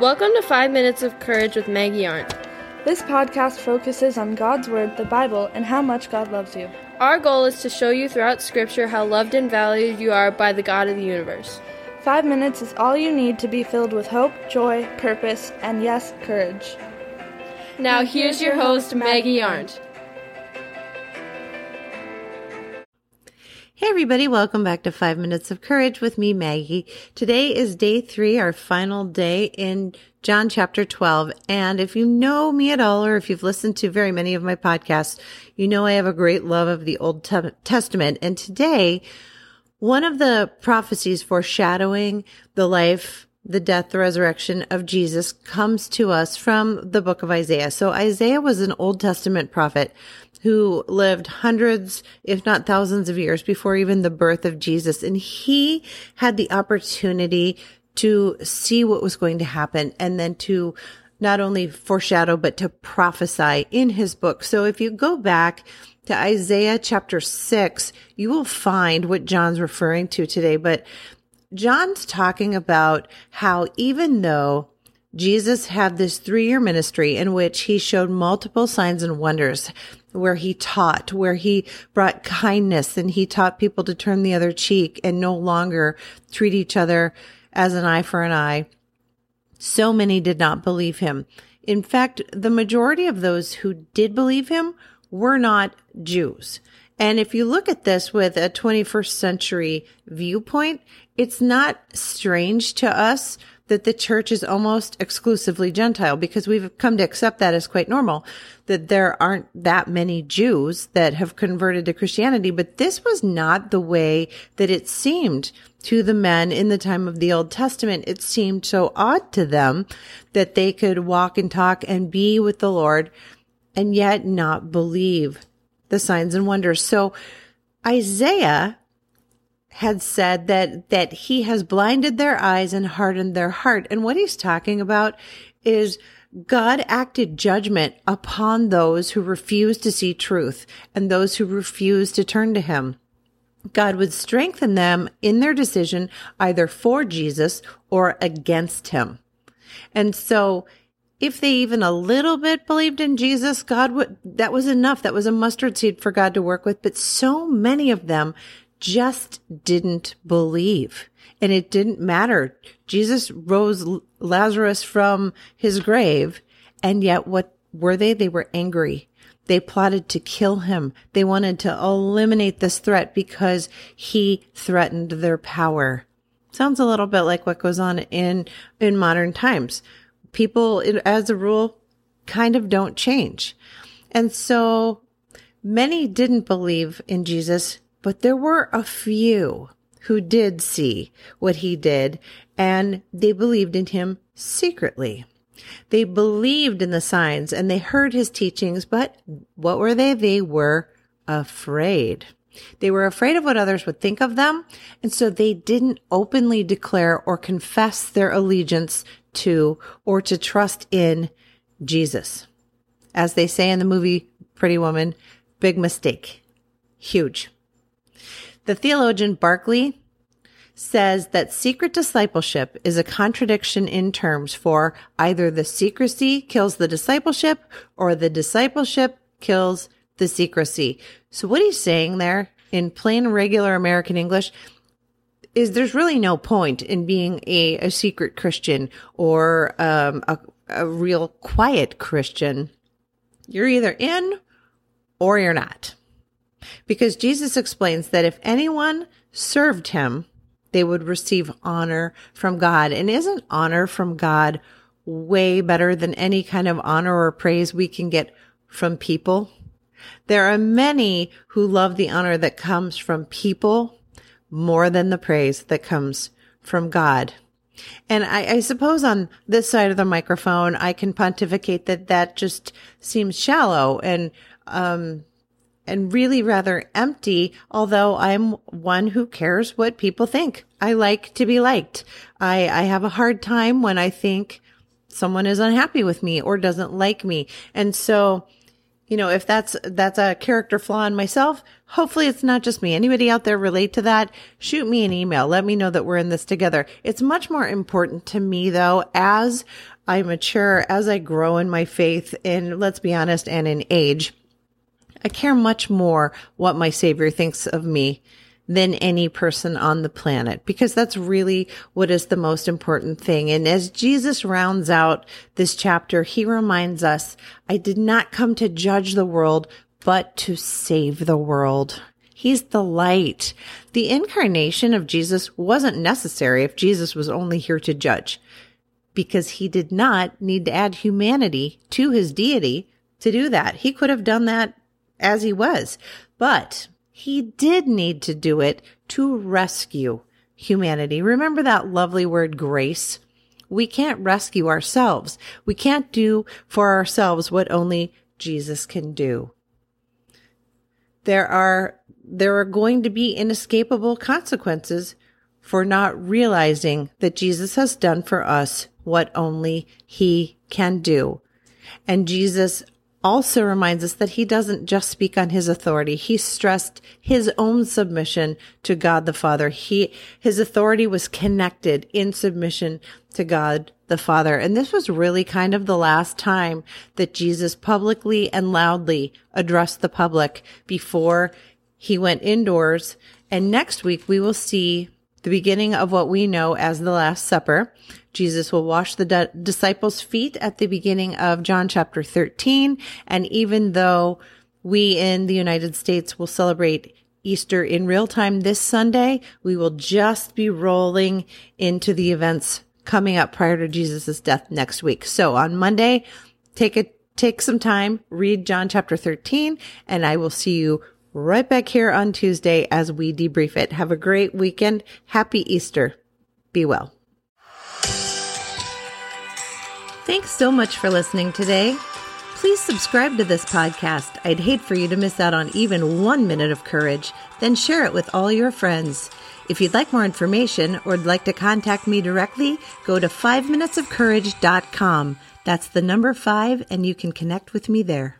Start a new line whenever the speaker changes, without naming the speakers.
Welcome to 5 Minutes of Courage with Maggie Arndt.
This podcast focuses on God's Word, the Bible, and how much God loves you.
Our goal is to show you throughout Scripture how loved and valued you are by the God of the universe.
Five minutes is all you need to be filled with hope, joy, purpose, and yes, courage.
Now, here's your host, Maggie Arndt.
Hey, everybody, welcome back to Five Minutes of Courage with me, Maggie. Today is day three, our final day in John chapter 12. And if you know me at all, or if you've listened to very many of my podcasts, you know I have a great love of the Old Testament. And today, one of the prophecies foreshadowing the life, the death, resurrection of Jesus comes to us from the book of Isaiah. So Isaiah was an Old Testament prophet who lived hundreds, if not thousands of years before even the birth of Jesus. And he had the opportunity to see what was going to happen and then to not only foreshadow, but to prophesy in his book. So if you go back to Isaiah chapter six, you will find what John's referring to today. But John's talking about how even though Jesus had this three year ministry in which he showed multiple signs and wonders where he taught, where he brought kindness and he taught people to turn the other cheek and no longer treat each other as an eye for an eye. So many did not believe him. In fact, the majority of those who did believe him were not Jews. And if you look at this with a 21st century viewpoint, it's not strange to us that the church is almost exclusively Gentile because we've come to accept that as quite normal, that there aren't that many Jews that have converted to Christianity. But this was not the way that it seemed to the men in the time of the Old Testament. It seemed so odd to them that they could walk and talk and be with the Lord and yet not believe the signs and wonders. So Isaiah had said that, that he has blinded their eyes and hardened their heart. And what he's talking about is God acted judgment upon those who refuse to see truth and those who refuse to turn to him. God would strengthen them in their decision either for Jesus or against him. And so if they even a little bit believed in Jesus, God would, that was enough. That was a mustard seed for God to work with. But so many of them just didn't believe. And it didn't matter. Jesus rose Lazarus from his grave. And yet what were they? They were angry. They plotted to kill him. They wanted to eliminate this threat because he threatened their power. Sounds a little bit like what goes on in, in modern times. People, as a rule, kind of don't change. And so many didn't believe in Jesus but there were a few who did see what he did and they believed in him secretly. They believed in the signs and they heard his teachings, but what were they? They were afraid. They were afraid of what others would think of them. And so they didn't openly declare or confess their allegiance to or to trust in Jesus. As they say in the movie Pretty Woman, big mistake. Huge. The theologian Barclay says that secret discipleship is a contradiction in terms for either the secrecy kills the discipleship or the discipleship kills the secrecy. So what he's saying there in plain regular American English is there's really no point in being a, a secret Christian or um, a, a real quiet Christian. You're either in or you're not. Because Jesus explains that if anyone served him, they would receive honor from God. And isn't honor from God way better than any kind of honor or praise we can get from people? There are many who love the honor that comes from people more than the praise that comes from God. And I, I, suppose on this side of the microphone, I can pontificate that that just seems shallow and, um, and really rather empty, although I'm one who cares what people think. I like to be liked. I, I have a hard time when I think someone is unhappy with me or doesn't like me. And so you know, if that's, that's a character flaw in myself, hopefully it's not just me. Anybody out there relate to that? Shoot me an email. Let me know that we're in this together. It's much more important to me though, as I mature, as I grow in my faith and let's be honest, and in age, I care much more what my savior thinks of me than any person on the planet because that's really what is the most important thing. And as Jesus rounds out this chapter, he reminds us, I did not come to judge the world, but to save the world. He's the light. The incarnation of Jesus wasn't necessary if Jesus was only here to judge because he did not need to add humanity to his deity to do that. He could have done that as he was, but he did need to do it to rescue humanity. Remember that lovely word grace? We can't rescue ourselves. We can't do for ourselves what only Jesus can do. There are, there are going to be inescapable consequences for not realizing that Jesus has done for us what only he can do. And Jesus also reminds us that he doesn't just speak on his authority. He stressed his own submission to God the Father. He, his authority was connected in submission to God the Father. And this was really kind of the last time that Jesus publicly and loudly addressed the public before he went indoors. And next week we will see the beginning of what we know as the Last Supper. Jesus will wash the di- disciples' feet at the beginning of John chapter 13. And even though we in the United States will celebrate Easter in real time this Sunday, we will just be rolling into the events coming up prior to Jesus' death next week. So on Monday, take a take some time, read John chapter 13, and I will see you right back here on Tuesday as we debrief it. Have a great weekend. Happy Easter. Be well. Thanks so much for listening today. Please subscribe to this podcast. I'd hate for you to miss out on even one minute of courage. Then share it with all your friends. If you'd like more information or would like to contact me directly, go to 5minutesofcourage.com. That's the number five, and you can connect with me there.